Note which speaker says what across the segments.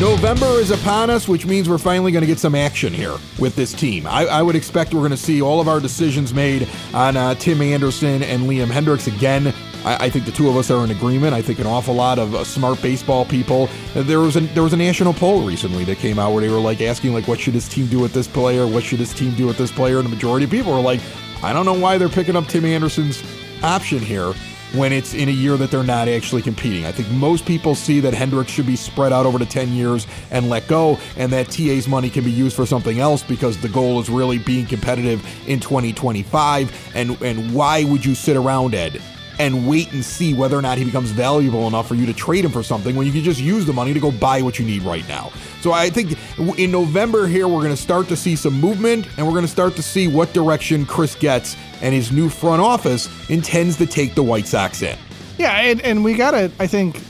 Speaker 1: November is upon us, which means we're finally going to get some action here with this team. I, I would expect we're going to see all of our decisions made on uh, Tim Anderson and Liam Hendriks again. I, I, think the two of us are in agreement. I think an awful lot of uh, smart baseball people. There was a there was a national poll recently that came out where they were like asking like, what should this team do with this player? What should this team do with this player? And the majority of people were like, I don't know why they're picking up Tim Anderson's option here when it's in a year that they're not actually competing. I think most people see that Hendriks should be spread out over the 10 years and let go, and that TA's money can be used for something else because the goal is really being competitive in 2025. And, and why would you sit around, Ed? And wait and see whether or not he becomes valuable enough for you to trade him for something when you can just use the money to go buy what you need right now. So I think in November here, we're going to start to see some movement and we're going to start to see what direction Chris Getz and his new front office intends to take the White Sox in.
Speaker 2: Yeah, and, and we got to, I think,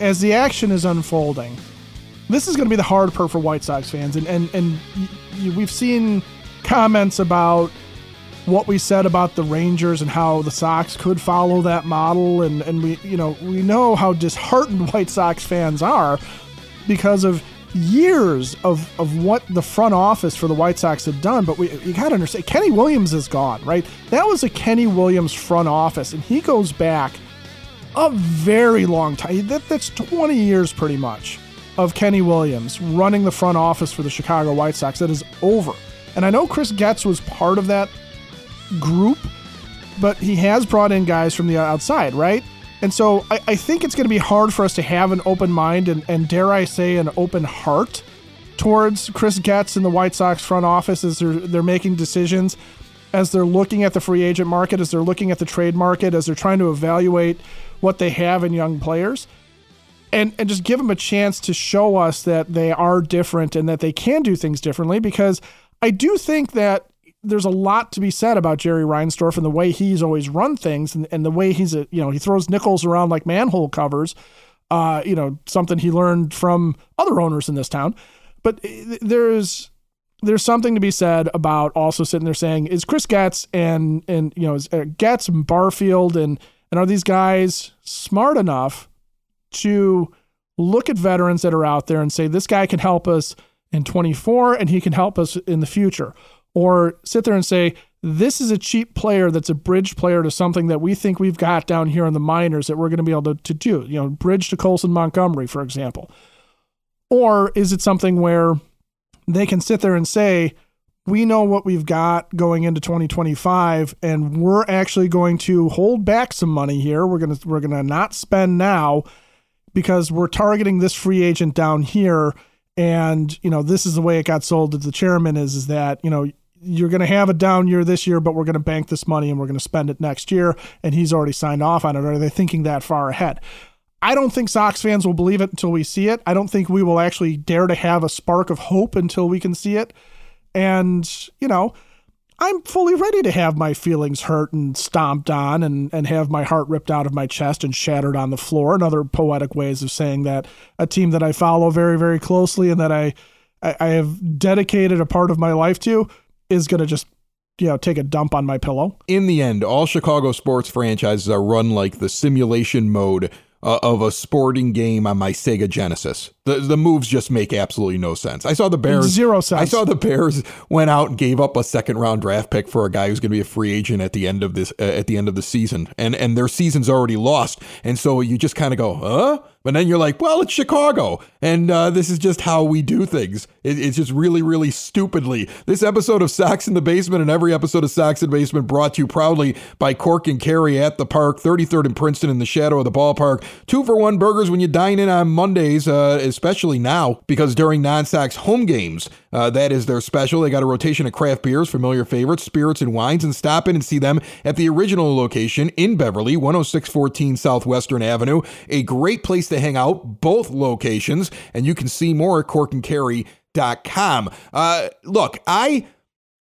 Speaker 2: as the action is unfolding, this is going to be the hard part for White Sox fans. And, and, and we've seen comments about what we said about the Rangers and how the Sox could follow that model. And, and we, you know, we know how disheartened White Sox fans are because of years of, of what the front office for the White Sox had done, but we, you got to understand Kenny Williams is gone, right? That was a Kenny Williams front office, and he goes back a very long time. That, that's 20 years pretty much of Kenny Williams running the front office for the Chicago White Sox. That is over. And I know Chris Getz was part of that group, but he has brought in guys from the outside, right? And so I, I think it's going to be hard for us to have an open mind and, and, dare I say, an open heart towards Chris Getz and the White Sox front office as they're, they're making decisions, as they're looking at the free agent market, as they're looking at the trade market, as they're trying to evaluate what they have in young players. And, and just give them a chance to show us that they are different and that they can do things differently because I do think that there's a lot to be said about Jerry Reinsdorf and the way he's always run things and, and the way he's a, you know, he throws nickels around like manhole covers. Uh, you know, something he learned from other owners in this town. But there's there's something to be said about also sitting there saying, is Chris Getz and and you know, is uh, Getz and Barfield and and are these guys smart enough to look at veterans that are out there and say this guy can help us in 24 and he can help us in the future? Or sit there and say, this is a cheap player that's a bridge player to something that we think we've got down here in the minors that we're going to be able to, to do, you know, bridge to Colson Montgomery, for example. Or is it something where they can sit there and say, we know what we've got going into 2025 and we're actually going to hold back some money here. We're going to we're going to not spend now because we're targeting this free agent down here and you know this is the way it got sold to the chairman is is that you know you're going to have a down year this year, but we're going to bank this money and we're going to spend it next year. And he's already signed off on it. Are they thinking that far ahead? I don't think Sox fans will believe it until we see it. I don't think we will actually dare to have a spark of hope until we can see it. And, you know, I'm fully ready to have my feelings hurt and stomped on and, and have my heart ripped out of my chest and shattered on the floor and other poetic ways of saying that a team that I follow very, very closely and that I, I, I have dedicated a part of my life to is going to just you know take a dump on my pillow.
Speaker 1: In the end, all Chicago sports franchises are run like the simulation mode uh, of a sporting game on my Sega Genesis. The the moves just make absolutely no sense. I saw the Bears
Speaker 2: zero sense.
Speaker 1: I saw the Bears went out and gave up a second round draft pick for a guy who's going to be a free agent at the end of this uh, at the end of the season, and and their season's already lost, and so you just kind of go, huh? But then you're like, well, it's Chicago, and uh, this is just how we do things. It, it's just really, really stupidly. This episode of Sox in the Basement and every episode of Sox in the Basement brought to you proudly by Cork and Kerry at the park, 33rd and Princeton in the shadow of the ballpark. Two for one burgers when you dine in on Mondays, uh, especially now because during non-Sox home games, uh, that is their special. They got a rotation of craft beers, familiar favorites, spirits, and wines, and stop in and see them at the original location in Beverly, 10614 Southwestern Avenue. A great place to hang out, both locations, and you can see more at corkandkerry.com. Uh, look, I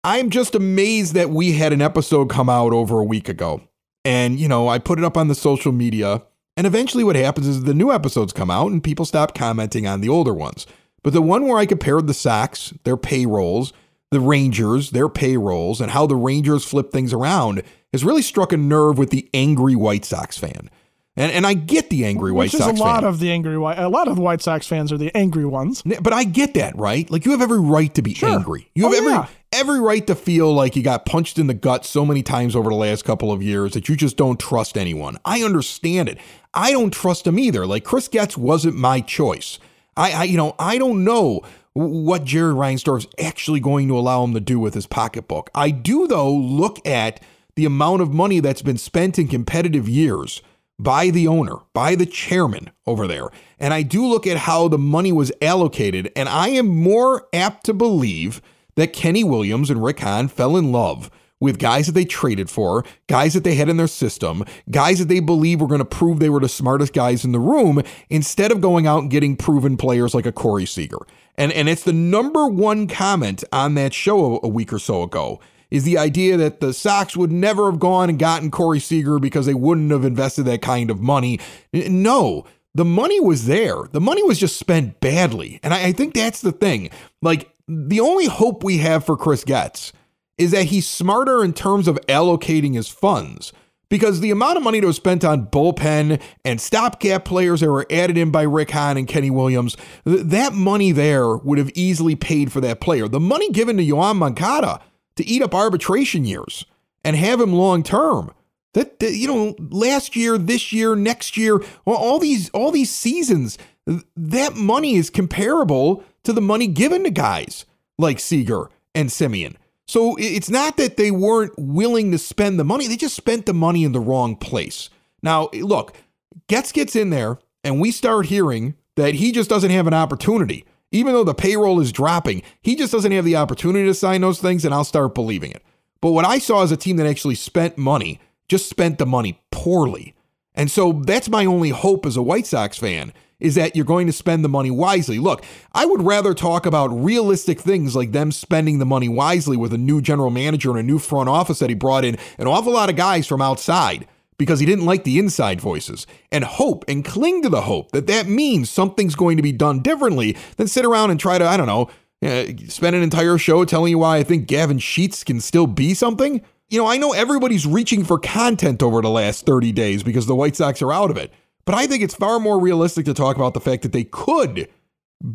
Speaker 1: I'm just amazed that we had an episode come out over a week ago. And, you know, I put it up on the social media. And eventually what happens is the new episodes come out and people stop commenting on the older ones. But the one where I compared the Sox, their payrolls, the Rangers, their payrolls, and how the Rangers flip things around has really struck a nerve with the angry White Sox fan. And and I get the angry White
Speaker 2: Which
Speaker 1: Sox
Speaker 2: is a lot
Speaker 1: fan.
Speaker 2: of the angry White. A lot of the White Sox fans are the angry ones.
Speaker 1: But I get that, right? Like you have every right to be
Speaker 2: Sure.
Speaker 1: angry. You have
Speaker 2: Oh,
Speaker 1: every
Speaker 2: yeah.
Speaker 1: Every right to feel like you got punched in the gut so many times over the last couple of years that you just don't trust anyone. I understand it. I don't trust him either. Like Chris Getz wasn't my choice. I, I you know, I don't know what Jerry Reinsdorf's actually going to allow him to do with his pocketbook. I do though look at the amount of money that's been spent in competitive years by the owner, by the chairman over there. And I do look at how the money was allocated, and I am more apt to believe that Kenny Williams and Rick Hahn fell in love with guys that they traded for, guys that they had in their system, guys that they believe were going to prove they were the smartest guys in the room, instead of going out and getting proven players like a Corey Seager. And and it's the number one comment on that show a, week or so ago is the idea that the Sox would never have gone and gotten Corey Seager because they wouldn't have invested that kind of money. No, the money was there. The money was just spent badly. And I, I think that's the thing. Like, the only hope we have for Chris Getz is that he's smarter in terms of allocating his funds. Because the amount of money that was spent on bullpen and stopgap players that were added in by Rick Hahn and Kenny Williams, th- that money there would have easily paid for that player. The money given to Yoan Moncada to eat up arbitration years and have him long term. That, that, you know, last year, this year, next year, all- all these all these seasons, th- that money is comparable to the money given to guys like Seager and Semien. So it's not that they weren't willing to spend the money; they just spent the money in the wrong place. Now, look, Getz gets in there, and we start hearing that he just doesn't have an opportunity. Even though the payroll is dropping, he just doesn't have the opportunity to sign those things, and I'll start believing it. But what I saw is a team that actually spent money, just spent the money poorly. And so that's my only hope as a White Sox fan is that you're going to spend the money wisely. Look, I would rather talk about realistic things like them spending the money wisely with a new general manager and a new front office that he brought in an awful lot of guys from outside because he didn't like the inside voices and hope and cling to the hope that that means something's going to be done differently than sit around and try to, I don't know, uh, spend an entire show telling you why I think Gavin Sheets can still be something. You know, I know everybody's reaching for content over the last 30 days because the White Sox are out of it, but I think it's far more realistic to talk about the fact that they could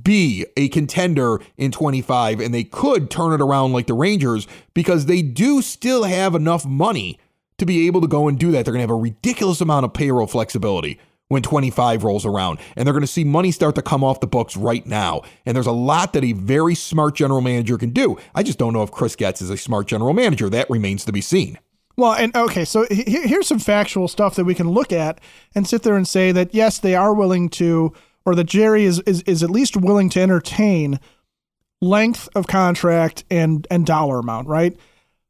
Speaker 1: be a contender in 25 and they could turn it around like the Rangers because they do still have enough money to be able to go and do that. They're going to have a ridiculous amount of payroll flexibility when 25 rolls around. And they're going to see money start to come off the books right now. And there's a lot that a very smart general manager can do. I just don't know if Chris Getz is a smart general manager. That remains to be seen.
Speaker 2: Well, and okay, so he- he- here's some factual stuff that we can look at and sit there and say that yes, they are willing to, or that Jerry is is, is at least willing to entertain length of contract and and dollar amount, right?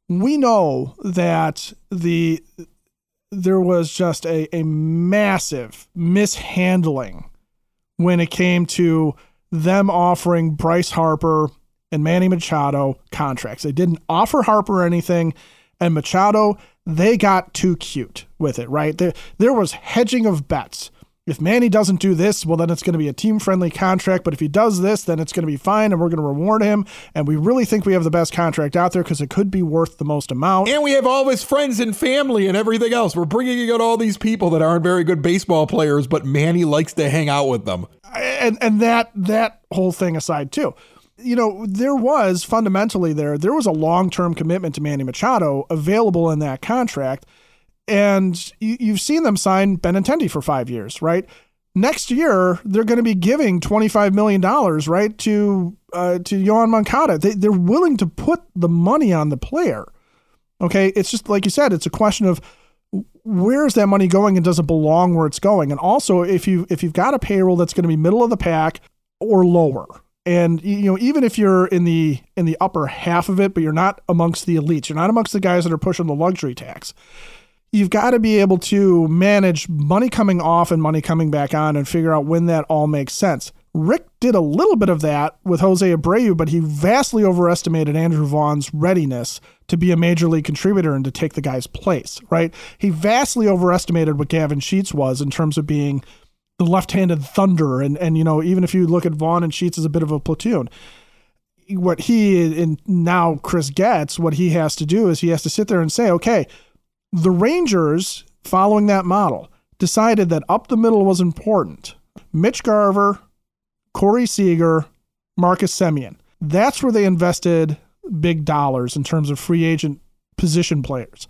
Speaker 2: We know that the there was just a, a massive mishandling when it came to them offering Bryce Harper and Manny Machado contracts. They didn't offer Harper anything, and Machado, they got too cute with it, right? There, there was hedging of bets. If Manny doesn't do this, well, then it's going to be a team friendly contract. But if he does this, then it's going to be fine and we're going to reward him. And we really think we have the best contract out there because it could be worth the most amount.
Speaker 1: And we have all his friends and family and everything else. We're bringing in all these people that aren't very good baseball players, but Manny likes to hang out with them.
Speaker 2: and and that that whole thing aside too you know there was fundamentally there there was a long-term commitment to Manny Machado available in that contract. And you, you've seen them sign Benintendi for 5 years right? Next year they're going to be giving 25 million dollars right to uh, to Yoan Moncada. They, they're willing to put the money on the player okay? It's just like you said it's a question of where is that money going and does it belong where it's going? And also if you if you've got a payroll that's going to be middle of the pack or lower and you know even if you're in the in the upper half of it but you're not amongst the elites you're not amongst the guys that are pushing the luxury tax you've got to be able to manage money coming off and money coming back on and figure out when that all makes sense Rick did a little bit of that with Jose Abreu, but he vastly overestimated Andrew Vaughn's readiness to be a major league contributor and to take the guy's place, right? He vastly overestimated what Gavin Sheets was in terms of being the left-handed thunder and and you know even if you look at Vaughn and Sheets as a bit of a platoon what he and now Chris Getz what he has to do is he has to sit there and say okay the Rangers following that model decided that up the middle was important Mitch Garver Corey Seager, Marcus Semien. That's where they invested big dollars in terms of free agent position players.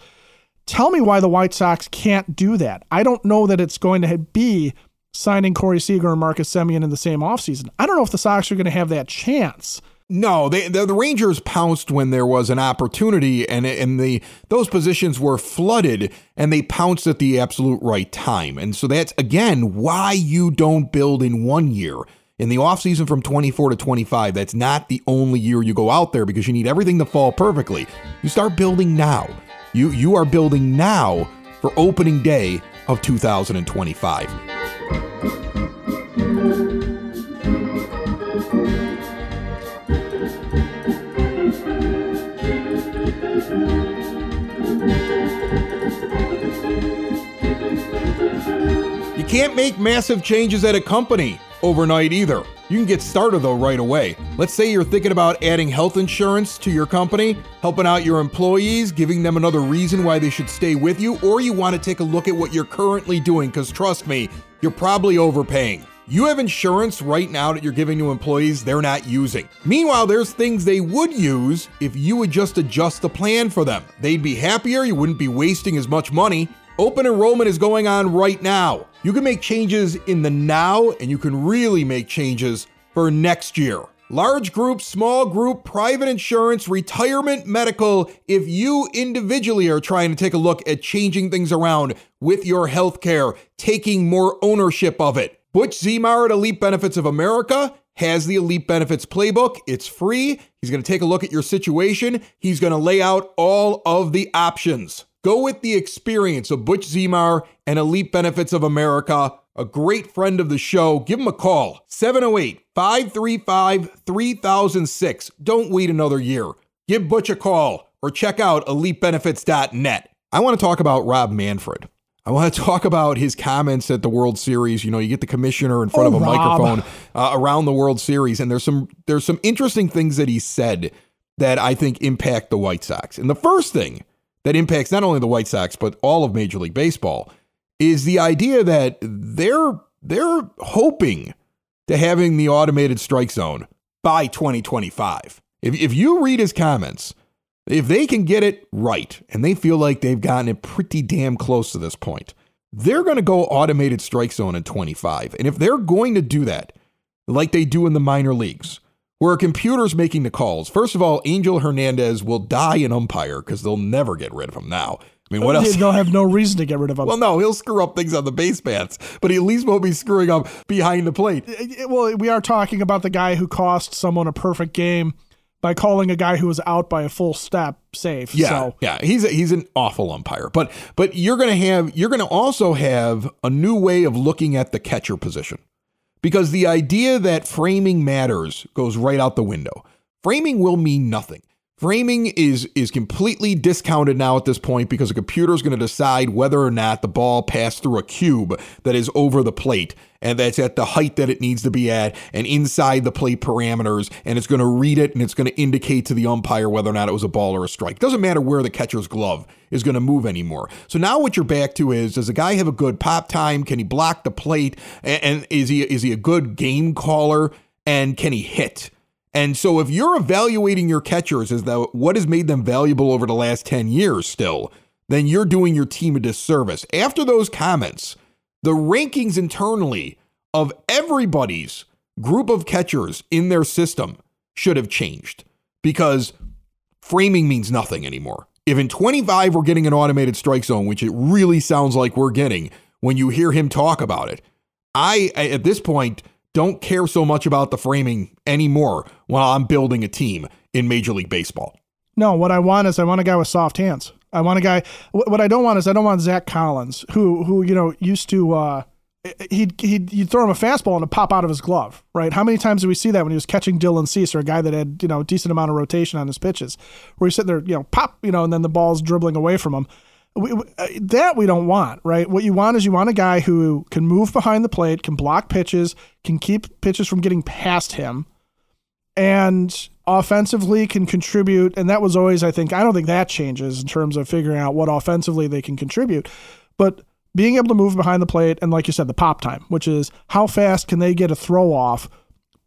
Speaker 2: Tell me why the White Sox can't do that. I don't know that it's going to be signing Corey Seager and Marcus Semien in the same offseason. I don't know if the Sox are going to have that chance.
Speaker 1: No, they, the, the Rangers pounced when there was an opportunity, and and the those positions were flooded, and they pounced at the absolute right time. And so that's again why you don't build in one year in the offseason from 24 to 25, that's not the only year you go out there because you need everything to fall perfectly. You start building now. You you are building now for opening day of 2025. You can't make massive changes at a company overnight either. You can get started though right away. Let's say you're thinking about adding health insurance to your company, helping out your employees, giving them another reason why they should stay with you, or you want to take a look at what you're currently doing because trust me, you're probably overpaying. You have insurance right now that you're giving to employees they're not using. Meanwhile, there's things they would use if you would just adjust the plan for them. They'd be happier, you wouldn't be wasting as much money. Open enrollment is going on right now. You can make changes in the now, and you can really make changes for next year. Large group, small group, private insurance, retirement, medical. If you individually are trying to take a look at changing things around with your healthcare, taking more ownership of it, Butch Zimar at Elite Benefits of America has the Elite Benefits Playbook. It's free. He's going to take a look at your situation. He's going to lay out all of the options. Go with the experience of Butch Zimar and Elite Benefits of America, a great friend of the show. Give him a call 708 535 3006. Don't wait another year. Give Butch a call or check out elitebenefits.net. I want to talk about Rob Manfred. I want to talk about his comments at the World Series. You know, you get the commissioner in front
Speaker 2: Oh,
Speaker 1: of a
Speaker 2: Rob.
Speaker 1: microphone uh, around the World Series, and there's some there's some interesting things that he said that I think impact the White Sox. And the first thing that impacts not only the White Sox but all of Major League Baseball is the idea that they're they're hoping to having the automated strike zone by 2025. If if you read his comments, if they can get it right and they feel like they've gotten it pretty damn close to this point, they're going to go automated strike zone in 25. And if they're going to do that like they do in the minor leagues, where a computer's making the calls. First of all, Angel Hernandez will die an umpire because they'll never get rid of him now. I mean, what else?
Speaker 2: They'll have no reason to get rid of him.
Speaker 1: Well, no, he'll screw up things on the base paths, but he at least won't be screwing up behind the plate.
Speaker 2: Uh, uh, well, we are talking about the guy who cost someone a perfect game by calling a guy who was out by a full step safe.
Speaker 1: Yeah,
Speaker 2: So
Speaker 1: yeah, he's a, he's an awful umpire. But but you're gonna have you're gonna also have a new way of looking at the catcher position because the idea that framing matters goes right out the window. Framing will mean nothing. Framing is is completely discounted now at this point because a computer is going to decide whether or not the ball passed through a cube that is over the plate and that's at the height that it needs to be at and inside the plate parameters and it's going to read it and it's going to indicate to the umpire whether or not it was a ball or a strike. Doesn't matter where the catcher's glove is going to move anymore. So now what you're back to is does the guy have a good pop time? Can he block the plate? And, and is he is he a good game caller? And can he hit? And so if you're evaluating your catchers as the what has made them valuable over the last 10 years still, then you're doing your team a disservice. After those comments, the rankings internally of everybody's group of catchers in their system should have changed because framing means nothing anymore. If in 25 we're getting an automated strike zone, which it really sounds like we're getting when you hear him talk about it, I- at this point don't care so much about the framing anymore while I'm building a team in Major League Baseball.
Speaker 2: no, what I want is I want a guy with soft hands. I want a guy. What I don't want is I don't want Zack Collins, who who you know used to uh, he'd, he'd you'd throw him a fastball and it'd pop out of his glove, right? How many times did we see that when he was catching Dylan Cease or a guy that had you know a decent amount of rotation on his pitches, where he's sitting there, you know, pop, you know, and then the ball's dribbling away from him. We, uh, that we don't want, right? What you want is you want a guy who can move behind the plate, can block pitches, can keep pitches from getting past him, and offensively can contribute. And that was always, I think, I don't think that changes in terms of figuring out what offensively they can contribute, but being able to move behind the plate and, like you said, the pop time, which is how fast can they get a throw off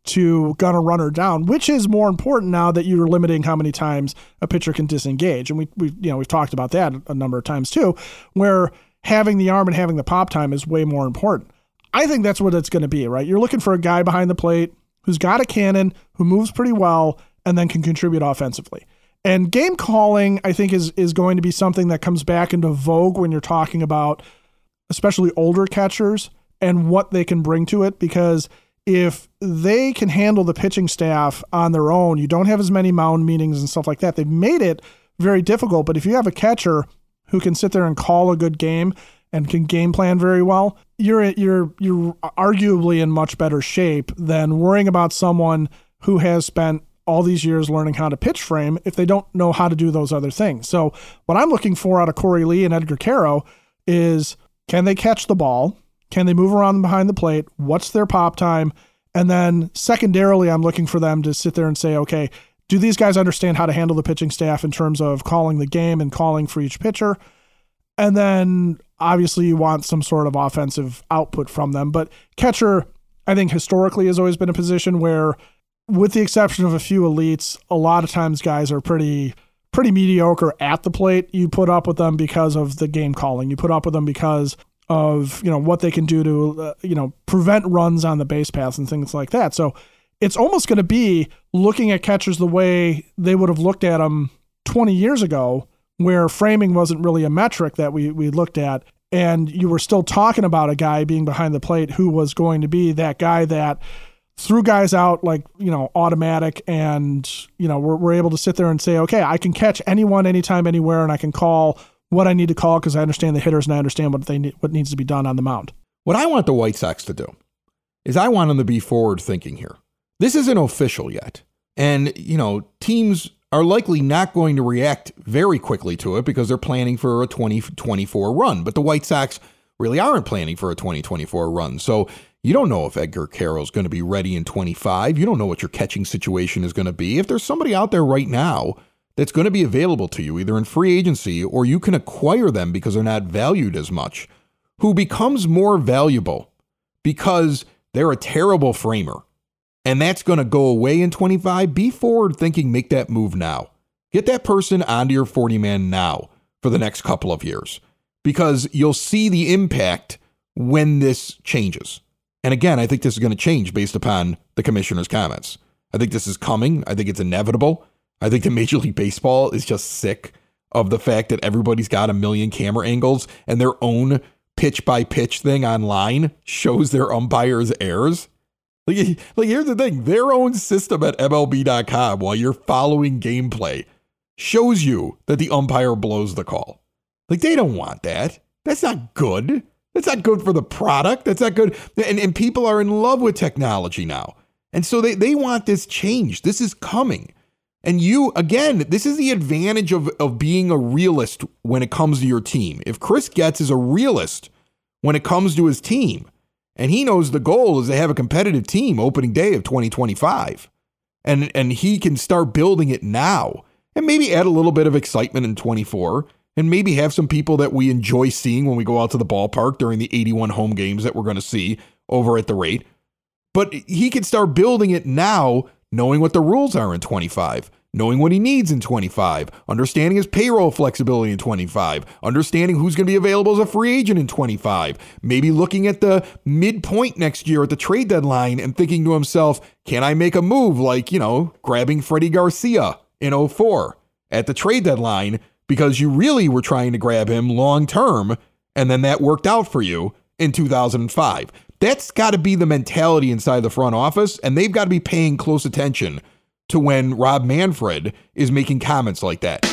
Speaker 2: to gun a runner down, which is more important now that you're limiting how many times a pitcher can disengage. And we, we you know, we've talked about that a number of times too, where having the arm and having the pop time is way more important. I think that's what it's going to be, right? You're looking for a guy behind the plate who's got a cannon, who moves pretty well, and then can contribute offensively. And game calling, I think, is is going to be something that comes back into vogue when you're talking about especially older catchers and what they can bring to it because if they can handle the pitching staff on their own, you don't have as many mound meetings and stuff like that. They've made it very difficult, but if you have a catcher who can sit there and call a good game and can game plan very well, you're you're you're arguably in much better shape than worrying about someone who has spent all these years learning how to pitch frame if they don't know how to do those other things. So what I'm looking for out of Korey Lee and Edgar Quero is can they catch the ball? Can they move around behind the plate? What's their pop time? And then secondarily, I'm looking for them to sit there and say, okay, do these guys understand how to handle the pitching staff in terms of calling the game and calling for each pitcher? And then obviously you want some sort of offensive output from them. But catcher, I think historically has always been a position where, with the exception of a few elites, a lot of times guys are pretty pretty mediocre at the plate. You put up with them because of the game calling. You put up with them because of you know what they can do to uh, you know prevent runs on the base paths and things like that. So it's almost going to be looking at catchers the way they would have looked at them 20 years ago, where framing wasn't really a metric that we we looked at, and you were still talking about a guy being behind the plate who was going to be that guy that threw guys out like you know automatic and you know we're, we're able to sit there and say okay i can catch anyone anytime anywhere and i can call what i need to call because i understand the hitters and i understand what they need, what needs to be done on the mound.
Speaker 1: What i want the white sox to do is i want them to be forward thinking here. This isn't official yet. And you know teams are likely not going to react very quickly to it because they're planning for a 2024 run. But the white sox really aren't planning for a 2024 run. So you don't know if Edgar is going to be ready in 25. You don't know what your catching situation is going to be. If there's somebody out there right now that's going to be available to you, either in free agency or you can acquire them because they're not valued as much, who becomes more valuable because they're a terrible framer, and that's going to go away in 25, be forward thinking, make that move now. Get that person onto your 40 man now for the next couple of years because you'll see the impact when this changes. And again, I think this is going to change based upon the commissioner's comments. I think this is coming. I think it's inevitable. I think the Major League Baseball is just sick of the fact that everybody's got a million camera angles and their own pitch by pitch thing online shows their umpires errors. Like, like here's the thing their own system at MLB.com while you're following gameplay shows you that the umpire blows the call. Like they don't want that. That's not good. That's not good for the product. That's not good. And, and people are in love with technology now. And so they, they want this change. This is coming. And you, again, this is the advantage of, of being a realist when it comes to your team. If Chris Getz is a realist when it comes to his team, and he knows the goal is to have a competitive team opening day of 2025, and, and he can start building it now and maybe add a little bit of excitement in 24 and maybe have some people that we enjoy seeing when we go out to the ballpark during the 81 home games that we're going to see over at the rate. But he can start building it now, knowing what the rules are in 25, knowing what he needs in 25, understanding his payroll flexibility in 25, understanding who's going to be available as a free agent in 25, maybe looking at the midpoint next year at the trade deadline and thinking to himself, can I make a move like, you know, grabbing Freddie Garcia in 04 at the trade deadline because you really were trying to grab him long term, and then that worked out for you in 2005. That's got to be the mentality inside the front office, and they've got to be paying close attention to when Rob Manfred is making comments like that.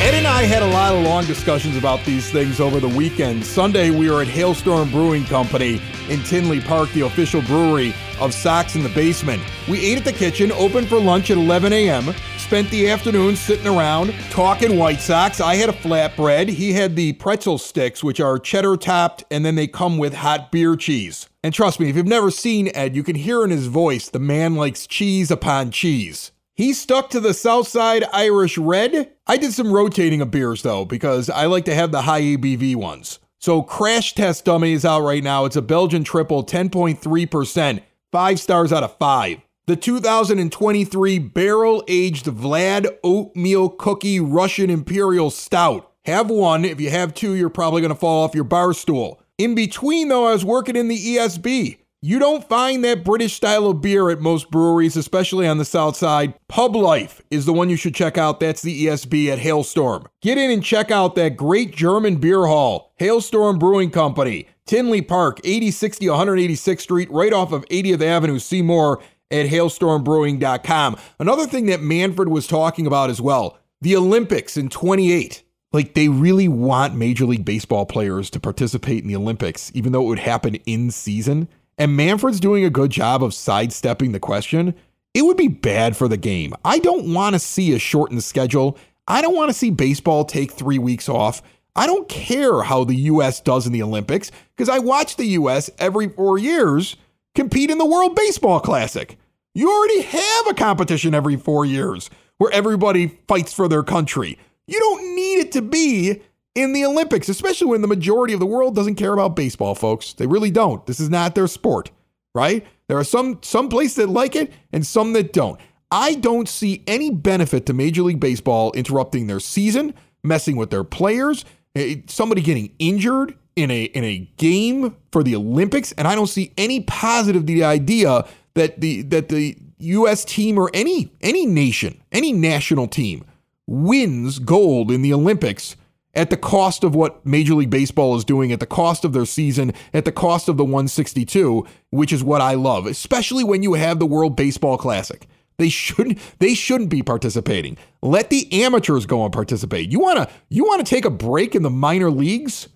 Speaker 1: Ed and I had a lot of long discussions about these things over the weekend. Sunday, we were at Hailstorm Brewing Company in Tinley Park, the official brewery of Sox in the Basement. We ate at the kitchen, open for lunch at 11 a.m., spent the afternoon sitting around talking White Sox. I had a flatbread. He had the pretzel sticks, which are cheddar topped, and then they come with hot beer cheese. And trust me, if you've never seen Ed, you can hear in his voice the man likes cheese upon cheese. He stuck to the Southside Irish Red. I did some rotating of beers though, because I like to have the high ABV ones. So Crash Test Dummy is out right now. It's a Belgian triple, 10.3%, five stars out of five. The 2023 barrel aged Vlad oatmeal cookie Russian Imperial Stout. Have one. If you have two, you're probably going to fall off your bar stool. In between, though, I was working in the ESB. You don't find that British style of beer at most breweries, especially on the south side. Pub Life is the one you should check out. That's the ESB at Hailstorm. Get in and check out that great German beer hall, Hailstorm Brewing Company, Tinley Park, 8060 186th Street, right off of 80th Avenue. See more at hailstormbrewing.com. Another thing that Manfred was talking about as well the Olympics in 28 like they really want Major League Baseball players to participate in the Olympics, even though it would happen in season and Manfred's doing a good job of sidestepping the question, it would be bad for the game. I don't want to see a shortened schedule. I don't want to see baseball take three weeks off. I don't care how the U.S. does in the Olympics because I watch the U.S. every four years compete in the World Baseball Classic. You already have a competition every four years where everybody fights for their country. You don't need it to be in the Olympics, especially when the majority of the world doesn't care about baseball, folks. They really don't. This is not their sport, right? There are some some places that like it and some that don't. I don't see any benefit to Major League Baseball interrupting their season, messing with their players, eh, somebody getting injured in a in a game for the Olympics, and I don't see any positive to the idea that the that the US team or any any nation, any national team wins gold in the Olympics at the cost of what Major League Baseball is doing, at the cost of their season, at the cost of the 162, which is what I love, especially when you have the World Baseball Classic. They shouldn't they shouldn't be participating. Let the amateurs go and participate. You want to you want to take a break in the minor leagues?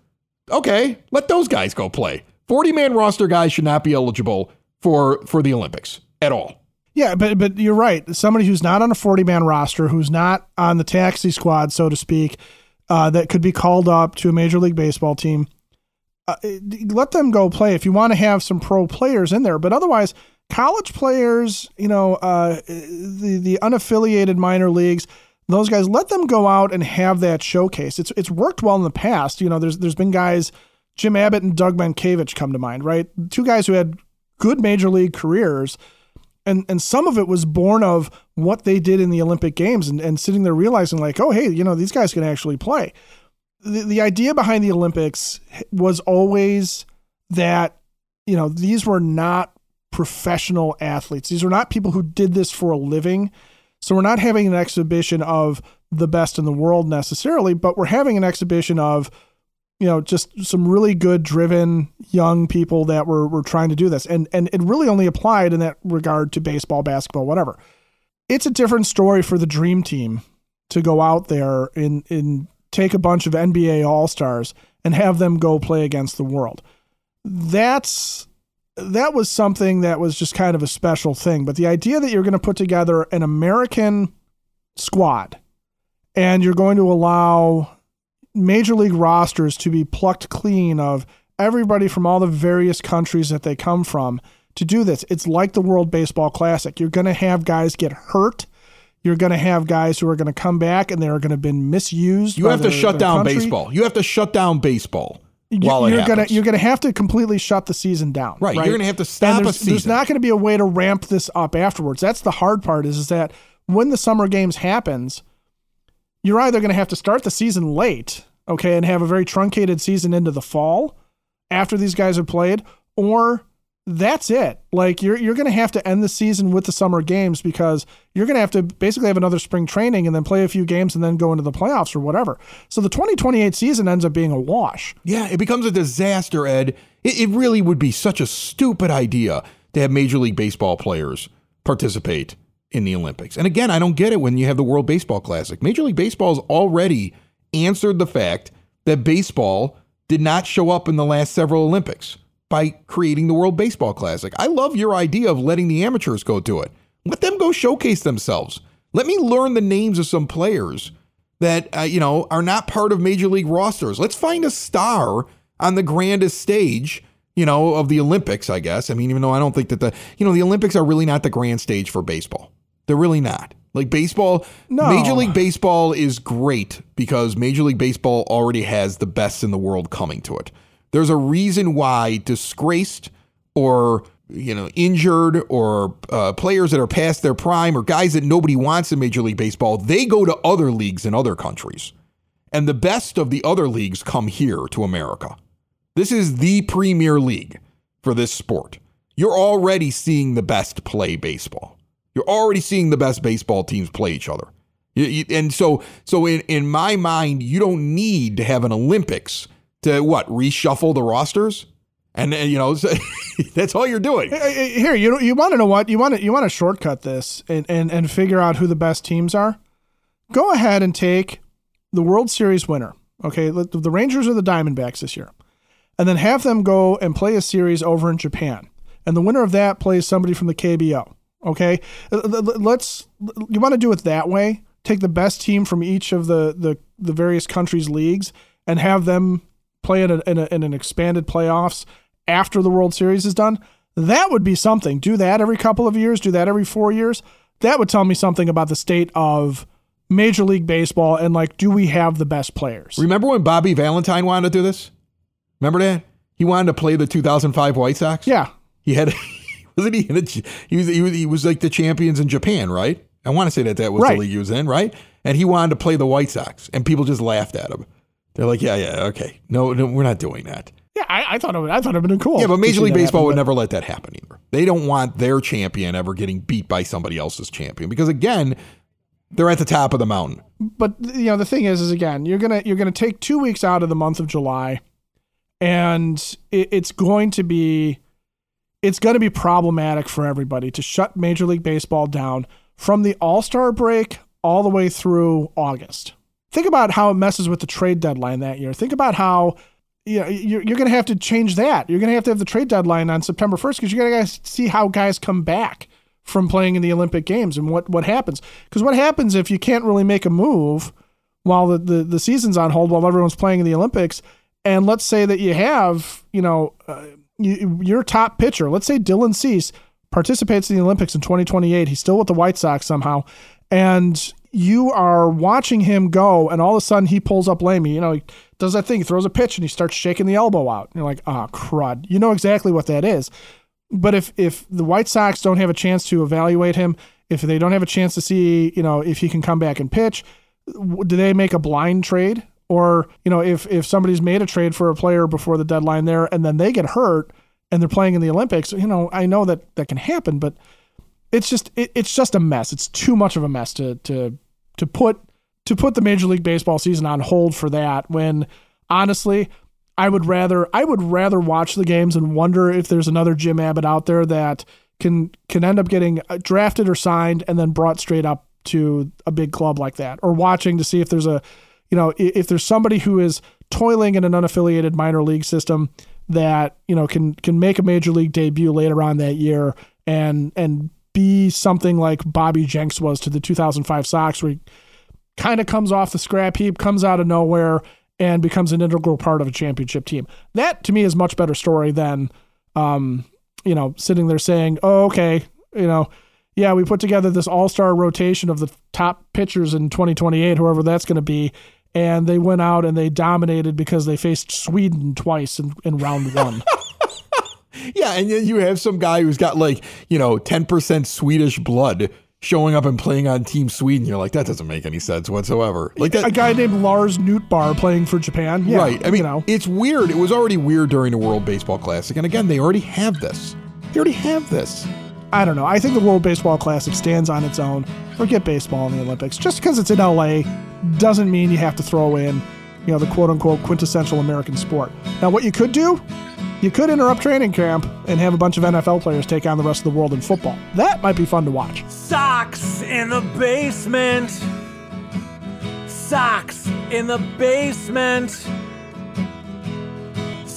Speaker 1: Okay, let those guys go play. 40-man roster guys should not be eligible for for the Olympics at all.
Speaker 2: Yeah, but but you're right. Somebody who's not on a 40-man roster, who's not on the taxi squad so to speak, uh, that could be called up to a major league baseball team. Uh, let them go play if you want to have some pro players in there. But otherwise, college players, you know, uh, the the unaffiliated minor leagues, those guys, let them go out and have that showcase. It's it's worked well in the past. You know, there's there's been guys, Jim Abbott and Doug Mientkiewicz come to mind, right? Two guys who had good major league careers and and some of it was born of what they did in the Olympic Games and, and sitting there realizing like, oh hey, you know, these guys can actually play. The the idea behind the Olympics was always that, you know, these were not professional athletes. These were not people who did this for a living. So we're not having an exhibition of the best in the world necessarily, but we're having an exhibition of you know, just some really good driven young people that were were trying to do this. And and it really only applied in that regard to baseball, basketball, whatever. It's a different story for the dream team to go out there and, and take a bunch of NBA all-stars and have them go play against the world. That's that was something that was just kind of a special thing. But the idea that you're going to put together an American squad and you're going to allow major league rosters to be plucked clean of everybody from all the various countries that they come from to do this. It's like the World Baseball Classic. You're going to have guys get hurt. You're going to have guys who are going to come back and they're going to have been misused.
Speaker 1: You have to shut down country. baseball. You have to shut down baseball.
Speaker 2: While you're gonna you're gonna have to completely shut the season down.
Speaker 1: Right. right? You're gonna have to stop
Speaker 2: there's,
Speaker 1: a season.
Speaker 2: There's not gonna be a way to ramp this up afterwards. That's the hard part. Is is that when the summer games happens, you're either going to have to start the season late, okay, and have a very truncated season into the fall after these guys have played, or that's it. Like you're you're going to have to end the season with the summer games because you're going to have to basically have another spring training and then play a few games and then go into the playoffs or whatever. So the 2028 season ends up being a wash.
Speaker 1: Yeah, it becomes a disaster, Ed. It, it really would be such a stupid idea to have Major League Baseball players participate in the Olympics. And again, I don't get it when you have the World Baseball Classic. Major League Baseball has already answered the fact that baseball did not show up in the last several Olympics by creating the World Baseball Classic. I love your idea of letting the amateurs go to it. Let them go showcase themselves. Let me learn the names of some players that uh, you know are not part of major league rosters. Let's find a star on the grandest stage, you know, of the Olympics, I guess. I mean, even though I don't think that the you know, the Olympics are really not the grand stage for baseball. They're really not. Like baseball,
Speaker 2: No.
Speaker 1: Major League Baseball is great because Major League Baseball already has the best in the world coming to it. There's a reason why disgraced or you know injured or uh, players that are past their prime or guys that nobody wants in Major League Baseball, they go to other leagues in other countries, and the best of the other leagues come here to America. This is the premier league for this sport. You're already seeing the best play baseball. You're already seeing the best baseball teams play each other. And so, so in, in my mind, you don't need to have an Olympics to what reshuffle the rosters, and, you know so that's all you're doing.
Speaker 2: Here, you you want to know what you want to you want to shortcut this and, and and figure out who the best teams are. Go ahead and take the World Series winner. Okay, the Rangers or the Diamondbacks this year, and then have them go and play a series over in Japan, and the winner of that plays somebody from the KBO. Okay, let's you want to do it that way. Take the best team from each of the the, the various countries' leagues and have them play in, a, in, a, in an expanded playoffs after the World Series is done. That would be something. Do that every couple of years. Do that every four years. That would tell me something about the state of Major League Baseball and like, do we have the best players?
Speaker 1: Remember when Bobby Valentine wanted to do this? Remember that he wanted to play the 2005 White Sox.
Speaker 2: Yeah,
Speaker 1: he had wasn't he? In he was he was he was like the champions in Japan, right? I want to say that that was
Speaker 2: Right.
Speaker 1: the league he was in, right? And he wanted to play the White Sox, and people just laughed at him. They're like, "Yeah, yeah, okay, no, no we're not doing that."
Speaker 2: yeah. I, I thought it would, I thought it would have been cool.
Speaker 1: Yeah, but Major League Baseball
Speaker 2: happen,
Speaker 1: would never let that happen either. They don't want their champion ever getting beat by somebody else's champion because again, they're at the top of the mountain.
Speaker 2: but you know the thing is is again you're gonna you're gonna take two weeks out of the month of july and it, it's going to be it's going to be problematic for everybody to shut major league baseball down from the all-star break all the way through august think about how it messes with the trade deadline that year think about how you know, you're, you're going to have to change that. You're going to have to have the trade deadline on September 1st because you're going to see how guys come back from playing in the Olympic Games and what, what happens. Because what happens if you can't really make a move while the, the, the season's on hold, while everyone's playing in the Olympics, and let's say that you have, you know, uh, you, your top pitcher, let's say Dylan Cease participates in the Olympics in 2028. He's still with the White Sox somehow. And you are watching him go, and all of a sudden he pulls up Lamy. You know, he does that thing, he throws a pitch, and he starts shaking the elbow out. And you're like, ah, crud. You know exactly what that is. But if if the White Sox don't have a chance to evaluate him, if they don't have a chance to see, you know, if he can come back and pitch, do they make a blind trade? Or, you know, if if somebody's made a trade for a player before the deadline there and then they get hurt and they're playing in the Olympics, you know, I know that that can happen, but it's just it, it's just a mess. It's too much of a mess to to to put to put the Major League Baseball season on hold for that when honestly I would rather I would rather watch the games and wonder if there's another Jim Abbott out there that can can end up getting uh, drafted or signed and then brought straight up to a big club like that or watching to see if there's a you know if there's somebody who is toiling in an unaffiliated minor league system that you know can can make a major league debut later on that year and and be something like Bobby Jenks was to the 2005 Sox where he kind of comes off the scrap heap, comes out of nowhere, and becomes an integral part of a championship team. That to me is much better story than, um, you know, sitting there saying, "Oh, okay, you know, yeah, we put together this all-star rotation of the top pitchers in 2028, whoever that's going to be." And they went out and they dominated because they faced Sweden twice in, in round one.
Speaker 1: Yeah, and then you have some guy who's got like, you know, 10% Swedish blood showing up and playing on Team Sweden. You're like, that doesn't make any sense whatsoever. Like that
Speaker 2: a guy named Lars Nootbaar playing for Japan. Yeah,
Speaker 1: right. I mean,
Speaker 2: you know,
Speaker 1: it's weird. It was already weird during the World Baseball Classic. And again, they already have this. They already have this.
Speaker 2: I don't know. I think the World Baseball Classic stands on its own. Forget baseball in the Olympics. Just because it's in LA doesn't mean you have to throw in, you know, the quote unquote quintessential American sport. Now, what you could do, you could interrupt training camp and have a bunch of NFL players take on the rest of the world in football. That might be fun to watch.
Speaker 3: Sox in the basement. Sox in the basement.